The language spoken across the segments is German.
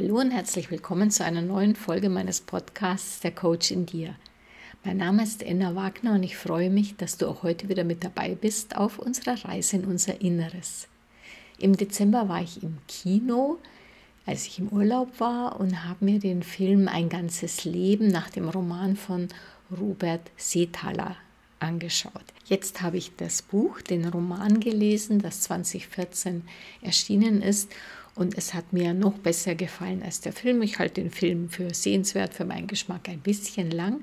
Hallo und herzlich willkommen zu einer neuen Folge meines Podcasts Der Coach in dir. Mein Name ist Enna Wagner und ich freue mich, dass du auch heute wieder mit dabei bist auf unserer Reise in unser Inneres. Im Dezember war ich im Kino, als ich im Urlaub war und habe mir den Film Ein ganzes Leben nach dem Roman von Robert Seethaler angeschaut. Jetzt habe ich das Buch, den Roman gelesen, das 2014 erschienen ist und es hat mir noch besser gefallen als der Film. Ich halte den Film für sehenswert, für meinen Geschmack ein bisschen lang,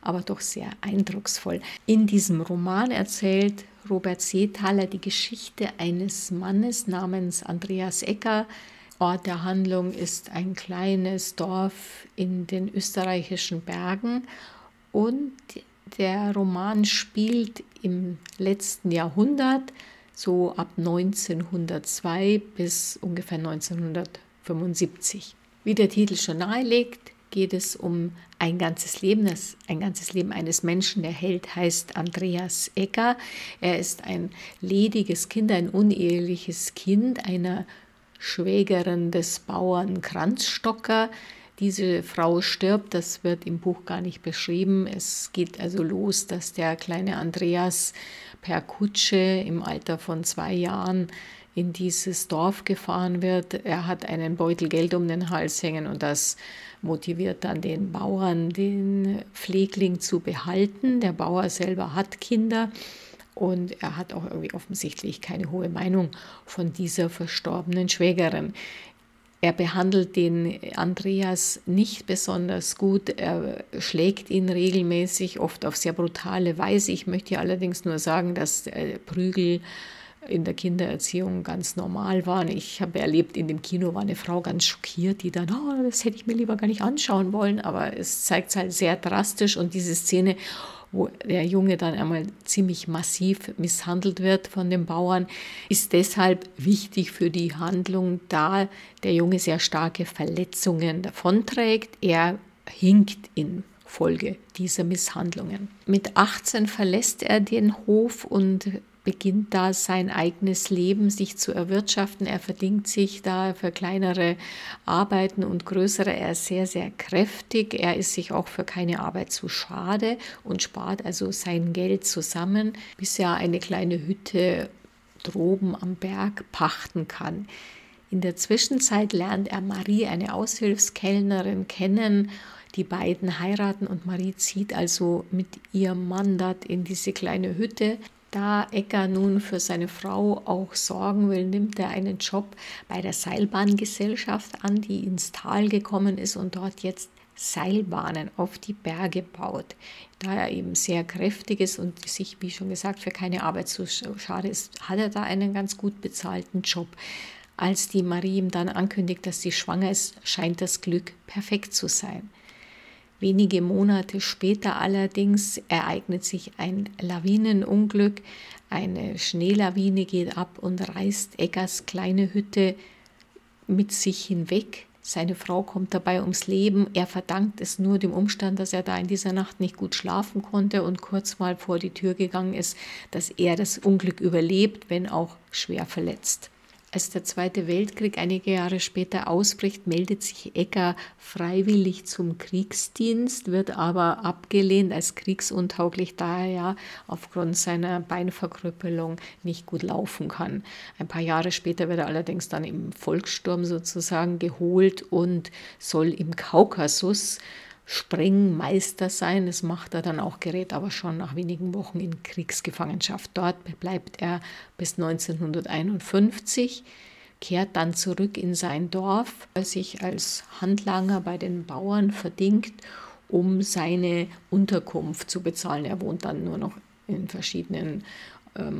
aber doch sehr eindrucksvoll. In diesem Roman erzählt Robert Seethaler die Geschichte eines Mannes namens Andreas Ecker. Ort der Handlung ist ein kleines Dorf in den österreichischen Bergen und der Roman spielt im letzten Jahrhundert so ab 1902 bis ungefähr 1975. Wie der Titel schon nahelegt, geht es um ein ganzes Leben. Das ein ganzes Leben eines Menschen. Der Held heißt Andreas Egger. Er ist ein lediges Kind, ein uneheliches Kind einer Schwägerin des Bauern Kranzstocker. Diese Frau stirbt, das wird im Buch gar nicht beschrieben. Es geht also los, dass der kleine Andreas per Kutsche im Alter von zwei Jahren in dieses Dorf gefahren wird. Er hat einen Beutel Geld um den Hals hängen und das motiviert dann den Bauern, den Pflegling zu behalten. Der Bauer selber hat Kinder und er hat auch irgendwie offensichtlich keine hohe Meinung von dieser verstorbenen Schwägerin. Er behandelt den Andreas nicht besonders gut. Er schlägt ihn regelmäßig, oft auf sehr brutale Weise. Ich möchte allerdings nur sagen, dass Prügel in der Kindererziehung ganz normal waren. Ich habe erlebt, in dem Kino war eine Frau ganz schockiert, die dann, oh, das hätte ich mir lieber gar nicht anschauen wollen, aber es zeigt es halt sehr drastisch und diese Szene, wo der Junge dann einmal ziemlich massiv misshandelt wird von den Bauern, ist deshalb wichtig für die Handlung, da der Junge sehr starke Verletzungen davonträgt. Er hinkt in Folge dieser Misshandlungen. Mit 18 verlässt er den Hof und beginnt da sein eigenes Leben sich zu erwirtschaften. Er verdient sich da für kleinere Arbeiten und größere. Er ist sehr, sehr kräftig. Er ist sich auch für keine Arbeit zu schade und spart also sein Geld zusammen, bis er eine kleine Hütte droben am Berg pachten kann. In der Zwischenzeit lernt er Marie, eine Aushilfskellnerin, kennen. Die beiden heiraten und Marie zieht also mit ihrem Mann dort in diese kleine Hütte. Da Ecker nun für seine Frau auch sorgen will, nimmt er einen Job bei der Seilbahngesellschaft an, die ins Tal gekommen ist und dort jetzt Seilbahnen auf die Berge baut. Da er eben sehr kräftig ist und sich, wie schon gesagt, für keine Arbeit zu schade ist, hat er da einen ganz gut bezahlten Job. Als die Marie ihm dann ankündigt, dass sie schwanger ist, scheint das Glück perfekt zu sein. Wenige Monate später allerdings ereignet sich ein Lawinenunglück. Eine Schneelawine geht ab und reißt Eggers kleine Hütte mit sich hinweg. Seine Frau kommt dabei ums Leben. Er verdankt es nur dem Umstand, dass er da in dieser Nacht nicht gut schlafen konnte und kurz mal vor die Tür gegangen ist, dass er das Unglück überlebt, wenn auch schwer verletzt. Als der Zweite Weltkrieg einige Jahre später ausbricht, meldet sich Ecker freiwillig zum Kriegsdienst, wird aber abgelehnt als kriegsuntauglich, da er ja aufgrund seiner Beinverkrüppelung nicht gut laufen kann. Ein paar Jahre später wird er allerdings dann im Volkssturm sozusagen geholt und soll im Kaukasus Sprengmeister sein. Das macht er dann auch, gerät aber schon nach wenigen Wochen in Kriegsgefangenschaft. Dort bleibt er bis 1951, kehrt dann zurück in sein Dorf, sich als Handlanger bei den Bauern verdingt, um seine Unterkunft zu bezahlen. Er wohnt dann nur noch in verschiedenen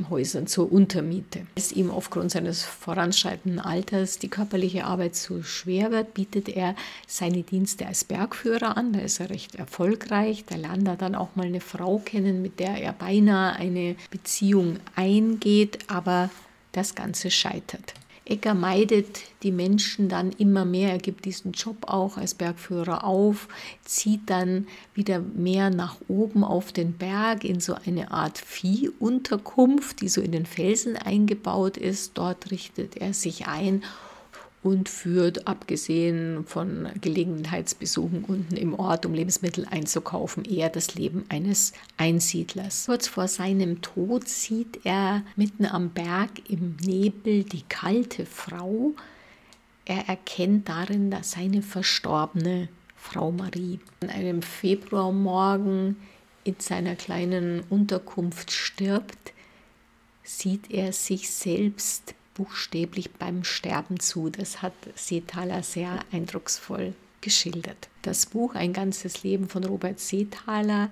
Häusern zur Untermiete. Als ihm aufgrund seines voranschreitenden Alters die körperliche Arbeit zu schwer wird, bietet er seine Dienste als Bergführer an. Da ist er recht erfolgreich. Da lernt er dann auch mal eine Frau kennen, mit der er beinahe eine Beziehung eingeht, aber das Ganze scheitert. Ecker meidet die Menschen dann immer mehr. Er gibt diesen Job auch als Bergführer auf, zieht dann wieder mehr nach oben auf den Berg in so eine Art Viehunterkunft, die so in den Felsen eingebaut ist. Dort richtet er sich ein und führt, abgesehen von Gelegenheitsbesuchen unten im Ort, um Lebensmittel einzukaufen, eher das Leben eines Einsiedlers. Kurz vor seinem Tod sieht er mitten am Berg im Nebel die kalte Frau. Er erkennt darin dass seine verstorbene Frau Marie. An einem Februarmorgen in seiner kleinen Unterkunft stirbt, sieht er sich selbst buchstäblich beim Sterben zu. Das hat Seethaler sehr eindrucksvoll geschildert. Das Buch Ein ganzes Leben von Robert Seethaler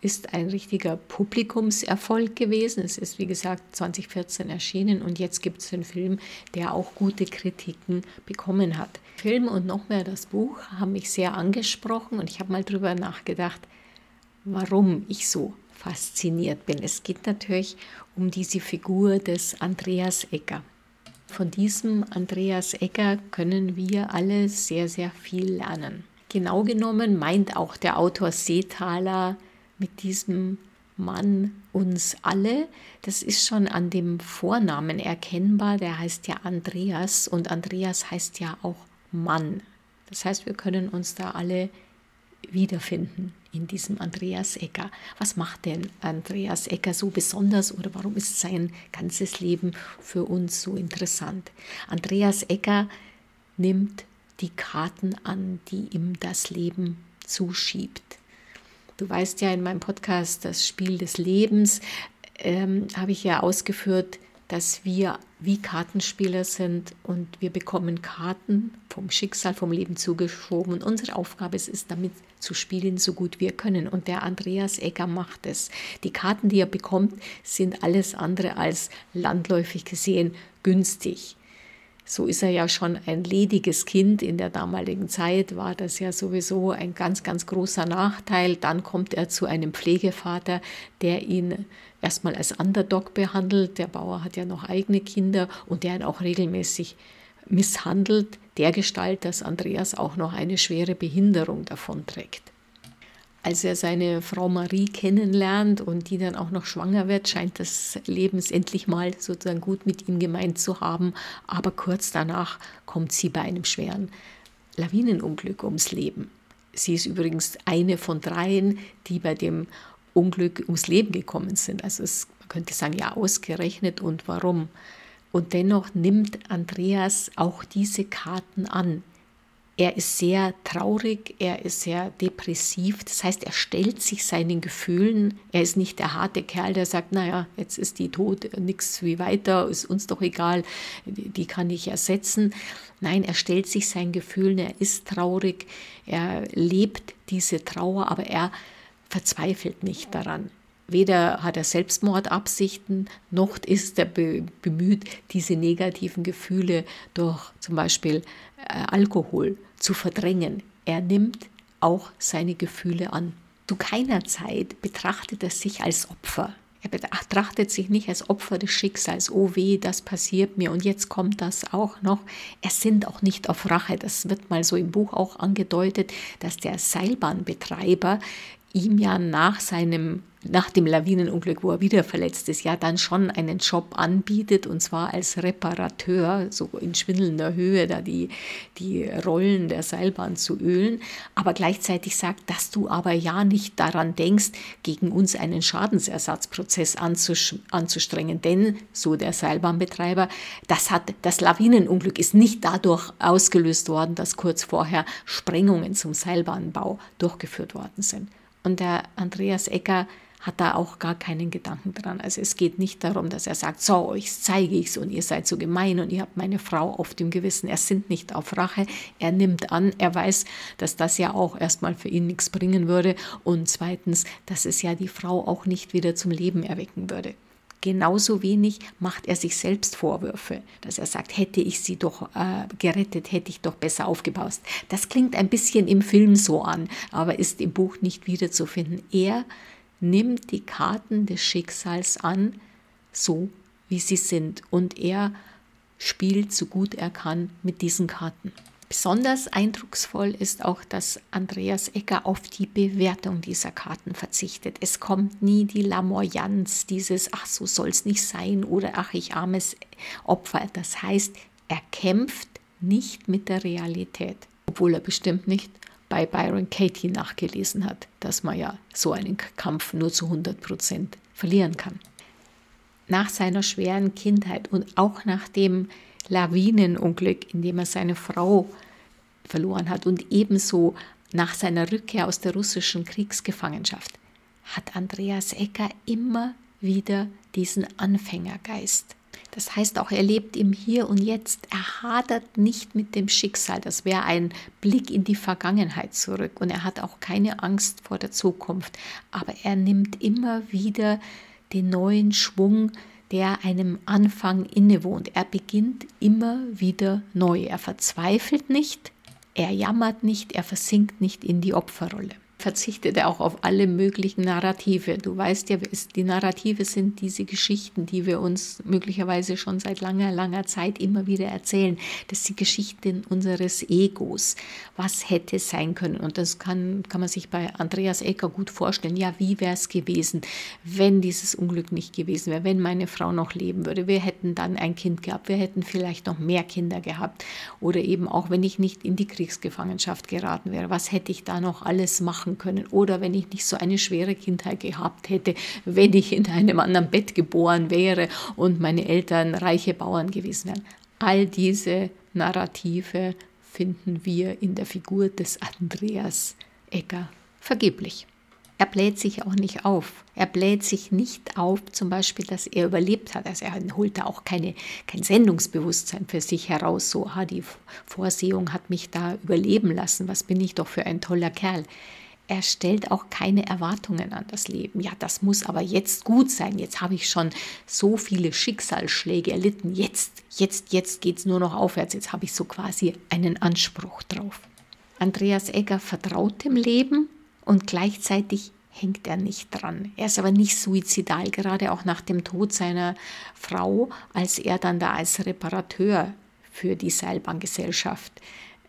ist ein richtiger Publikumserfolg gewesen. Es ist, wie gesagt, 2014 erschienen und jetzt gibt es einen Film, der auch gute Kritiken bekommen hat. Film und noch mehr das Buch haben mich sehr angesprochen und ich habe mal darüber nachgedacht, warum ich so fasziniert bin. Es geht natürlich um diese Figur des Andreas Ecker. Von diesem Andreas Ecker können wir alle sehr, sehr viel lernen. Genau genommen meint auch der Autor Seethaler mit diesem Mann uns alle. Das ist schon an dem Vornamen erkennbar. Der heißt ja Andreas und Andreas heißt ja auch Mann. Das heißt, wir können uns da alle wiederfinden in diesem Andreas Ecker. Was macht denn Andreas Ecker so besonders oder warum ist sein ganzes Leben für uns so interessant? Andreas Ecker nimmt die Karten an, die ihm das Leben zuschiebt. Du weißt ja in meinem Podcast, das Spiel des Lebens, ähm, habe ich ja ausgeführt, dass wir wie Kartenspieler sind und wir bekommen Karten vom Schicksal, vom Leben zugeschoben. Und unsere Aufgabe ist es, damit zu spielen, so gut wir können. Und der Andreas Egger macht es. Die Karten, die er bekommt, sind alles andere als landläufig gesehen günstig. So ist er ja schon ein lediges Kind. In der damaligen Zeit war das ja sowieso ein ganz, ganz großer Nachteil. Dann kommt er zu einem Pflegevater, der ihn erstmal als Underdog behandelt. Der Bauer hat ja noch eigene Kinder und der ihn auch regelmäßig misshandelt, der Gestalt, dass Andreas auch noch eine schwere Behinderung davonträgt. Als er seine Frau Marie kennenlernt und die dann auch noch schwanger wird, scheint das Leben endlich mal sozusagen gut mit ihm gemeint zu haben. Aber kurz danach kommt sie bei einem schweren Lawinenunglück ums Leben. Sie ist übrigens eine von dreien, die bei dem Unglück ums Leben gekommen sind. Also es, man könnte sagen, ja, ausgerechnet und warum. Und dennoch nimmt Andreas auch diese Karten an. Er ist sehr traurig, er ist sehr depressiv. Das heißt, er stellt sich seinen Gefühlen. Er ist nicht der harte Kerl, der sagt, naja, jetzt ist die tot, nichts wie weiter, ist uns doch egal, die kann ich ersetzen. Nein, er stellt sich seinen Gefühlen, er ist traurig, er lebt diese Trauer, aber er verzweifelt nicht daran. Weder hat er Selbstmordabsichten, noch ist er bemüht, diese negativen Gefühle durch zum Beispiel äh, Alkohol zu verdrängen. Er nimmt auch seine Gefühle an. Zu keiner Zeit betrachtet er sich als Opfer. Er betrachtet sich nicht als Opfer des Schicksals. Oh weh, das passiert mir und jetzt kommt das auch noch. Er sind auch nicht auf Rache. Das wird mal so im Buch auch angedeutet, dass der Seilbahnbetreiber ihm ja nach seinem nach dem Lawinenunglück, wo er wieder verletzt ist, ja dann schon einen Job anbietet und zwar als Reparateur, so in schwindelnder Höhe, da die, die Rollen der Seilbahn zu ölen, aber gleichzeitig sagt, dass du aber ja nicht daran denkst, gegen uns einen Schadensersatzprozess anzustrengen, denn, so der Seilbahnbetreiber, das, hat, das Lawinenunglück ist nicht dadurch ausgelöst worden, dass kurz vorher Sprengungen zum Seilbahnbau durchgeführt worden sind. Und der Andreas Ecker hat da auch gar keinen Gedanken dran. Also es geht nicht darum, dass er sagt, so, euch zeige ich's und ihr seid so gemein und ihr habt meine Frau auf dem Gewissen. Er sind nicht auf Rache. Er nimmt an, er weiß, dass das ja auch erstmal für ihn nichts bringen würde und zweitens, dass es ja die Frau auch nicht wieder zum Leben erwecken würde. Genauso wenig macht er sich selbst Vorwürfe, dass er sagt, hätte ich sie doch äh, gerettet, hätte ich doch besser aufgebaut. Das klingt ein bisschen im Film so an, aber ist im Buch nicht wiederzufinden. Er nimmt die Karten des Schicksals an, so wie sie sind. Und er spielt so gut er kann mit diesen Karten. Besonders eindrucksvoll ist auch, dass Andreas Ecker auf die Bewertung dieser Karten verzichtet. Es kommt nie die Lamoyanz, dieses Ach, so soll es nicht sein oder Ach, ich armes Opfer. Das heißt, er kämpft nicht mit der Realität, obwohl er bestimmt nicht bei Byron Katie nachgelesen hat, dass man ja so einen Kampf nur zu 100 Prozent verlieren kann. Nach seiner schweren Kindheit und auch nach dem Lawinenunglück, in dem er seine Frau verloren hat und ebenso nach seiner Rückkehr aus der russischen Kriegsgefangenschaft, hat Andreas Ecker immer wieder diesen Anfängergeist. Das heißt auch, er lebt im Hier und Jetzt. Er hadert nicht mit dem Schicksal. Das wäre ein Blick in die Vergangenheit zurück. Und er hat auch keine Angst vor der Zukunft. Aber er nimmt immer wieder den neuen Schwung, der einem Anfang innewohnt. Er beginnt immer wieder neu. Er verzweifelt nicht, er jammert nicht, er versinkt nicht in die Opferrolle verzichtet er auch auf alle möglichen Narrative. Du weißt ja, die Narrative sind diese Geschichten, die wir uns möglicherweise schon seit langer, langer Zeit immer wieder erzählen. Das sind Geschichten unseres Egos. Was hätte sein können? Und das kann, kann man sich bei Andreas Ecker gut vorstellen. Ja, wie wäre es gewesen, wenn dieses Unglück nicht gewesen wäre, wenn meine Frau noch leben würde? Wir hätten dann ein Kind gehabt, wir hätten vielleicht noch mehr Kinder gehabt. Oder eben auch, wenn ich nicht in die Kriegsgefangenschaft geraten wäre. Was hätte ich da noch alles machen machen können oder wenn ich nicht so eine schwere Kindheit gehabt hätte, wenn ich in einem anderen Bett geboren wäre und meine Eltern reiche Bauern gewesen wären. All diese Narrative finden wir in der Figur des Andreas Egger vergeblich. Er bläht sich auch nicht auf. Er bläht sich nicht auf, zum Beispiel, dass er überlebt hat. Also er holt da auch keine, kein Sendungsbewusstsein für sich heraus. So, ah, die Vorsehung hat mich da überleben lassen. Was bin ich doch für ein toller Kerl er stellt auch keine Erwartungen an das Leben. Ja, das muss aber jetzt gut sein. Jetzt habe ich schon so viele Schicksalsschläge erlitten. Jetzt, jetzt, jetzt geht es nur noch aufwärts. Jetzt habe ich so quasi einen Anspruch drauf. Andreas Egger vertraut dem Leben und gleichzeitig hängt er nicht dran. Er ist aber nicht suizidal, gerade auch nach dem Tod seiner Frau, als er dann da als Reparateur für die Seilbahngesellschaft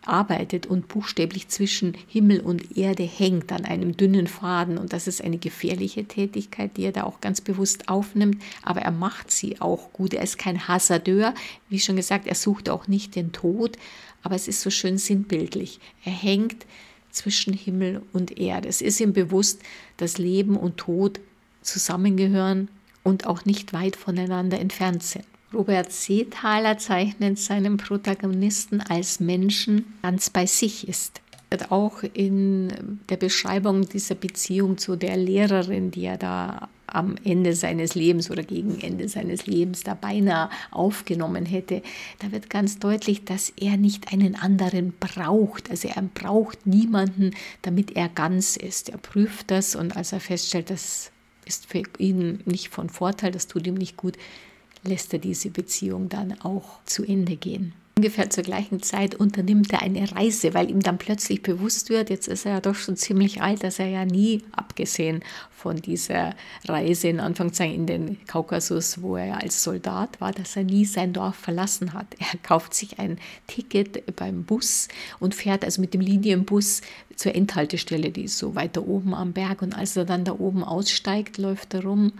arbeitet und buchstäblich zwischen Himmel und Erde hängt an einem dünnen Faden. Und das ist eine gefährliche Tätigkeit, die er da auch ganz bewusst aufnimmt. Aber er macht sie auch gut. Er ist kein Hasardeur. Wie schon gesagt, er sucht auch nicht den Tod. Aber es ist so schön sinnbildlich. Er hängt zwischen Himmel und Erde. Es ist ihm bewusst, dass Leben und Tod zusammengehören und auch nicht weit voneinander entfernt sind. Robert Seethaler zeichnet seinen Protagonisten als Menschen ganz bei sich ist. Auch in der Beschreibung dieser Beziehung zu der Lehrerin, die er da am Ende seines Lebens oder gegen Ende seines Lebens da beinahe aufgenommen hätte, da wird ganz deutlich, dass er nicht einen anderen braucht. Also er braucht niemanden, damit er ganz ist. Er prüft das und als er feststellt, das ist für ihn nicht von Vorteil, das tut ihm nicht gut, lässt er diese Beziehung dann auch zu Ende gehen. Ungefähr zur gleichen Zeit unternimmt er eine Reise, weil ihm dann plötzlich bewusst wird, jetzt ist er ja doch schon ziemlich alt, dass er ja nie, abgesehen von dieser Reise in Anfangszeit in den Kaukasus, wo er als Soldat war, dass er nie sein Dorf verlassen hat. Er kauft sich ein Ticket beim Bus und fährt also mit dem Linienbus zur Endhaltestelle, die ist so weiter oben am Berg. Und als er dann da oben aussteigt, läuft er rum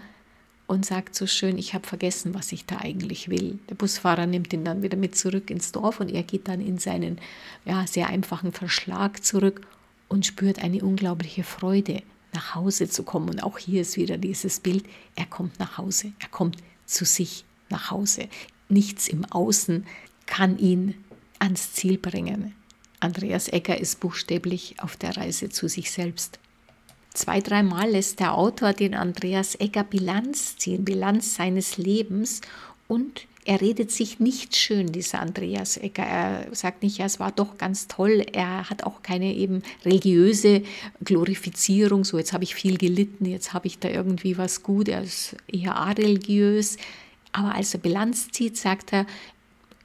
und sagt so schön, ich habe vergessen, was ich da eigentlich will. Der Busfahrer nimmt ihn dann wieder mit zurück ins Dorf und er geht dann in seinen ja, sehr einfachen Verschlag zurück und spürt eine unglaubliche Freude, nach Hause zu kommen. Und auch hier ist wieder dieses Bild, er kommt nach Hause, er kommt zu sich nach Hause. Nichts im Außen kann ihn ans Ziel bringen. Andreas Ecker ist buchstäblich auf der Reise zu sich selbst. Zwei, dreimal lässt der Autor den Andreas Egger Bilanz ziehen, Bilanz seines Lebens und er redet sich nicht schön, dieser Andreas Egger. Er sagt nicht, ja, es war doch ganz toll. Er hat auch keine eben religiöse Glorifizierung, so jetzt habe ich viel gelitten, jetzt habe ich da irgendwie was gut. Er ist eher areligiös. Aber als er Bilanz zieht, sagt er,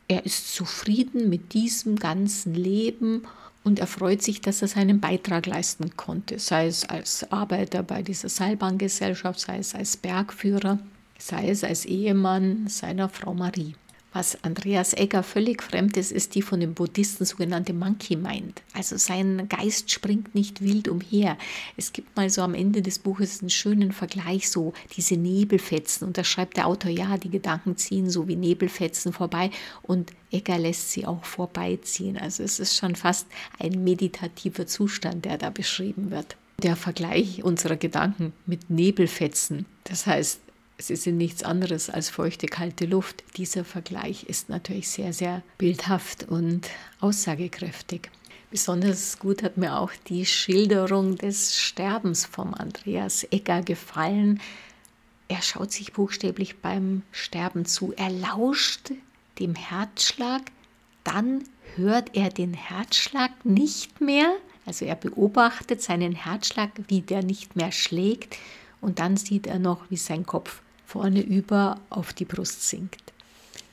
er ist zufrieden mit diesem ganzen Leben und er freut sich, dass er seinen Beitrag leisten konnte, sei es als Arbeiter bei dieser Seilbahngesellschaft, sei es als Bergführer, sei es als Ehemann seiner Frau Marie. Was Andreas Egger völlig fremd ist, ist die von den Buddhisten sogenannte Monkey Mind. Also sein Geist springt nicht wild umher. Es gibt mal so am Ende des Buches einen schönen Vergleich, so diese Nebelfetzen. Und da schreibt der Autor, ja, die Gedanken ziehen so wie Nebelfetzen vorbei und Egger lässt sie auch vorbeiziehen. Also es ist schon fast ein meditativer Zustand, der da beschrieben wird. Der Vergleich unserer Gedanken mit Nebelfetzen. Das heißt, Sie sind nichts anderes als feuchte, kalte Luft. Dieser Vergleich ist natürlich sehr, sehr bildhaft und aussagekräftig. Besonders gut hat mir auch die Schilderung des Sterbens vom Andreas Egger gefallen. Er schaut sich buchstäblich beim Sterben zu. Er lauscht dem Herzschlag, dann hört er den Herzschlag nicht mehr. Also er beobachtet seinen Herzschlag, wie der nicht mehr schlägt. Und dann sieht er noch, wie sein Kopf vorne über auf die Brust sinkt.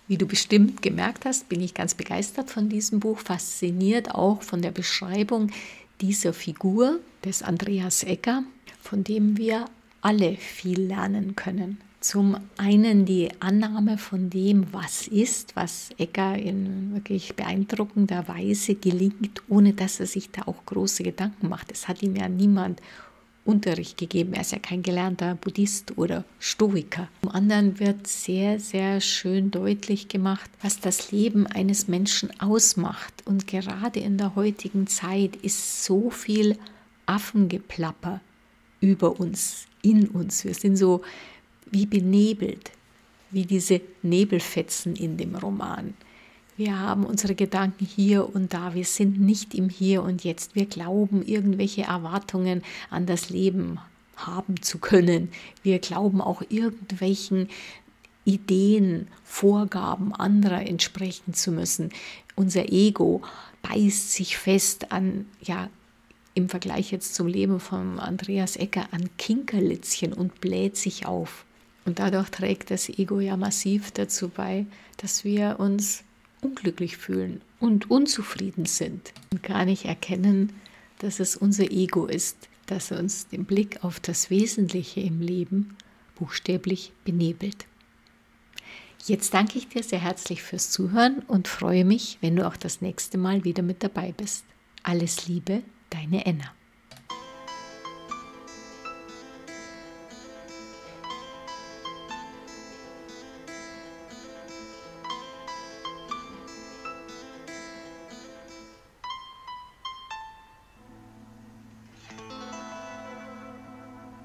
Wie du bestimmt gemerkt hast, bin ich ganz begeistert von diesem Buch, fasziniert auch von der Beschreibung dieser Figur des Andreas Ecker, von dem wir alle viel lernen können. Zum einen die Annahme von dem, was ist, was Ecker in wirklich beeindruckender Weise gelingt, ohne dass er sich da auch große Gedanken macht. Es hat ihm ja niemand Unterricht gegeben. Er ist ja kein gelernter Buddhist oder Stoiker. Zum anderen wird sehr, sehr schön deutlich gemacht, was das Leben eines Menschen ausmacht. Und gerade in der heutigen Zeit ist so viel Affengeplapper über uns, in uns. Wir sind so wie benebelt, wie diese Nebelfetzen in dem Roman. Wir haben unsere Gedanken hier und da. Wir sind nicht im Hier und Jetzt. Wir glauben, irgendwelche Erwartungen an das Leben haben zu können. Wir glauben auch irgendwelchen Ideen, Vorgaben anderer entsprechen zu müssen. Unser Ego beißt sich fest an, ja, im Vergleich jetzt zum Leben von Andreas Ecker, an Kinkerlitzchen und bläht sich auf. Und dadurch trägt das Ego ja massiv dazu bei, dass wir uns unglücklich fühlen und unzufrieden sind und gar nicht erkennen, dass es unser Ego ist, das uns den Blick auf das Wesentliche im Leben buchstäblich benebelt. Jetzt danke ich dir sehr herzlich fürs Zuhören und freue mich, wenn du auch das nächste Mal wieder mit dabei bist. Alles Liebe, deine Enna.